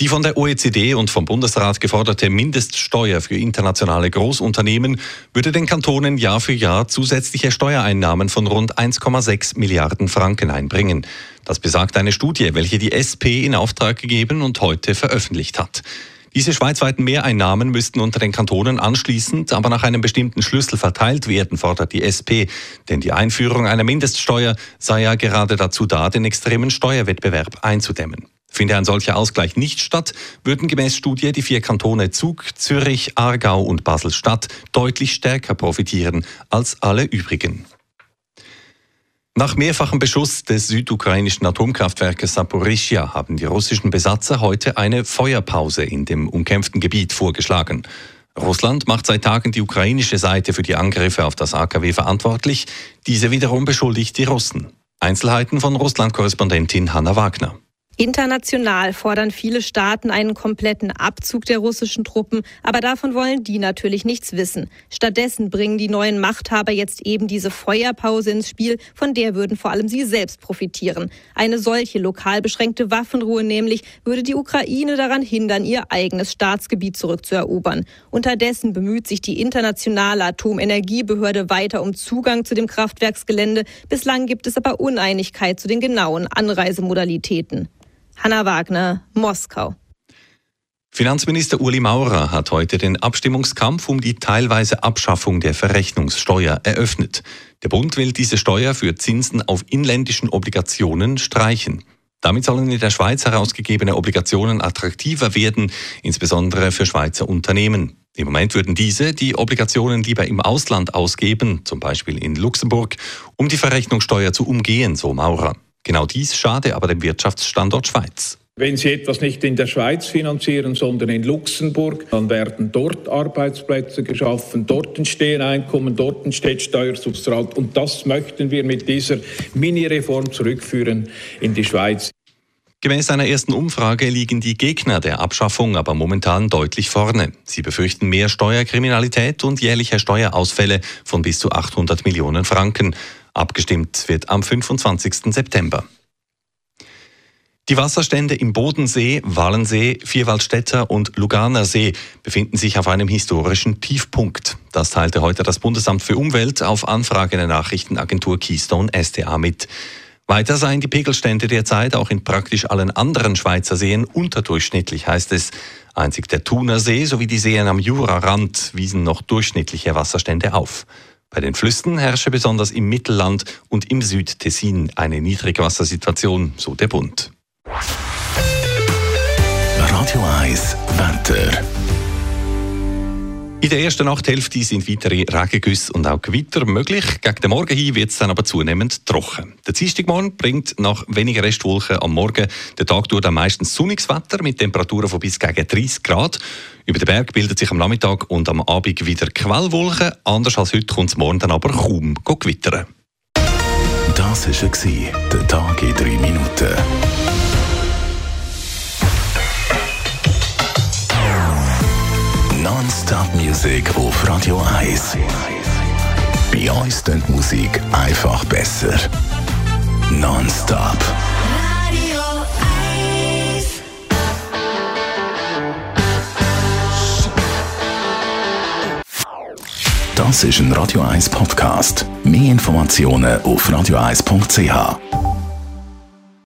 Die von der OECD und vom Bundesrat geforderte Mindeststeuer für internationale Großunternehmen würde den Kantonen Jahr für Jahr zusätzliche Steuereinnahmen von rund 1,6 Milliarden Franken einbringen. Das besagt eine Studie, welche die SP in Auftrag gegeben und heute veröffentlicht hat. Diese schweizweiten Mehreinnahmen müssten unter den Kantonen anschließend aber nach einem bestimmten Schlüssel verteilt werden, fordert die SP. Denn die Einführung einer Mindeststeuer sei ja gerade dazu da, den extremen Steuerwettbewerb einzudämmen. Finde ein solcher Ausgleich nicht statt, würden gemäß Studie die vier Kantone Zug, Zürich, Aargau und Basel-Stadt deutlich stärker profitieren als alle übrigen. Nach mehrfachem Beschuss des südukrainischen Atomkraftwerkes Saporischia haben die russischen Besatzer heute eine Feuerpause in dem umkämpften Gebiet vorgeschlagen. Russland macht seit Tagen die ukrainische Seite für die Angriffe auf das AKW verantwortlich. Diese wiederum beschuldigt die Russen. Einzelheiten von Russland-Korrespondentin Hanna Wagner. International fordern viele Staaten einen kompletten Abzug der russischen Truppen, aber davon wollen die natürlich nichts wissen. Stattdessen bringen die neuen Machthaber jetzt eben diese Feuerpause ins Spiel, von der würden vor allem sie selbst profitieren. Eine solche lokal beschränkte Waffenruhe nämlich würde die Ukraine daran hindern, ihr eigenes Staatsgebiet zurückzuerobern. Unterdessen bemüht sich die internationale Atomenergiebehörde weiter um Zugang zu dem Kraftwerksgelände. Bislang gibt es aber Uneinigkeit zu den genauen Anreisemodalitäten. Hanna Wagner, Moskau. Finanzminister Uli Maurer hat heute den Abstimmungskampf um die teilweise Abschaffung der Verrechnungssteuer eröffnet. Der Bund will diese Steuer für Zinsen auf inländischen Obligationen streichen. Damit sollen in der Schweiz herausgegebene Obligationen attraktiver werden, insbesondere für Schweizer Unternehmen. Im Moment würden diese die Obligationen lieber im Ausland ausgeben, zum Beispiel in Luxemburg, um die Verrechnungssteuer zu umgehen, so Maurer. Genau dies schade aber dem Wirtschaftsstandort Schweiz. Wenn Sie etwas nicht in der Schweiz finanzieren, sondern in Luxemburg, dann werden dort Arbeitsplätze geschaffen, dort entstehen Einkommen, dort entsteht Steuersubstrat. Und das möchten wir mit dieser Mini-Reform zurückführen in die Schweiz. Gemäß einer ersten Umfrage liegen die Gegner der Abschaffung aber momentan deutlich vorne. Sie befürchten mehr Steuerkriminalität und jährliche Steuerausfälle von bis zu 800 Millionen Franken. Abgestimmt wird am 25. September. Die Wasserstände im Bodensee, Wallensee, Vierwaldstätter und Luganer See befinden sich auf einem historischen Tiefpunkt. Das teilte heute das Bundesamt für Umwelt auf Anfrage der Nachrichtenagentur Keystone STA mit. Weiter seien die Pegelstände derzeit auch in praktisch allen anderen Schweizer Seen unterdurchschnittlich, heißt es. Einzig der Thunersee sowie die Seen am Jurarand wiesen noch durchschnittliche Wasserstände auf. Bei den Flüssen herrsche besonders im Mittelland und im Südtessin eine Niedrigwassersituation, so der Bund. Radio 1 Wetter. In der ersten Nachthälfte sind weitere Regengüsse und auch Gewitter möglich. Gegen den Morgen hin wird es dann aber zunehmend trocken. Der Dienstagmorgen bringt nach weniger Restwolken am Morgen den Tag durch dann meistens sonniges Wetter mit Temperaturen von bis gegen 30 Grad. Über den Berg bildet sich am Nachmittag und am Abend wieder Quellwolken. Anders als heute kommt es morgen dann aber kaum gewittern. Das war der Tag in drei Minuten. Non-Stop-Musik auf Radio 1. Bei uns klingt Musik einfach besser. Non-Stop. Radio 1. Das ist ein Radio 1 Podcast. Mehr Informationen auf radio1.ch.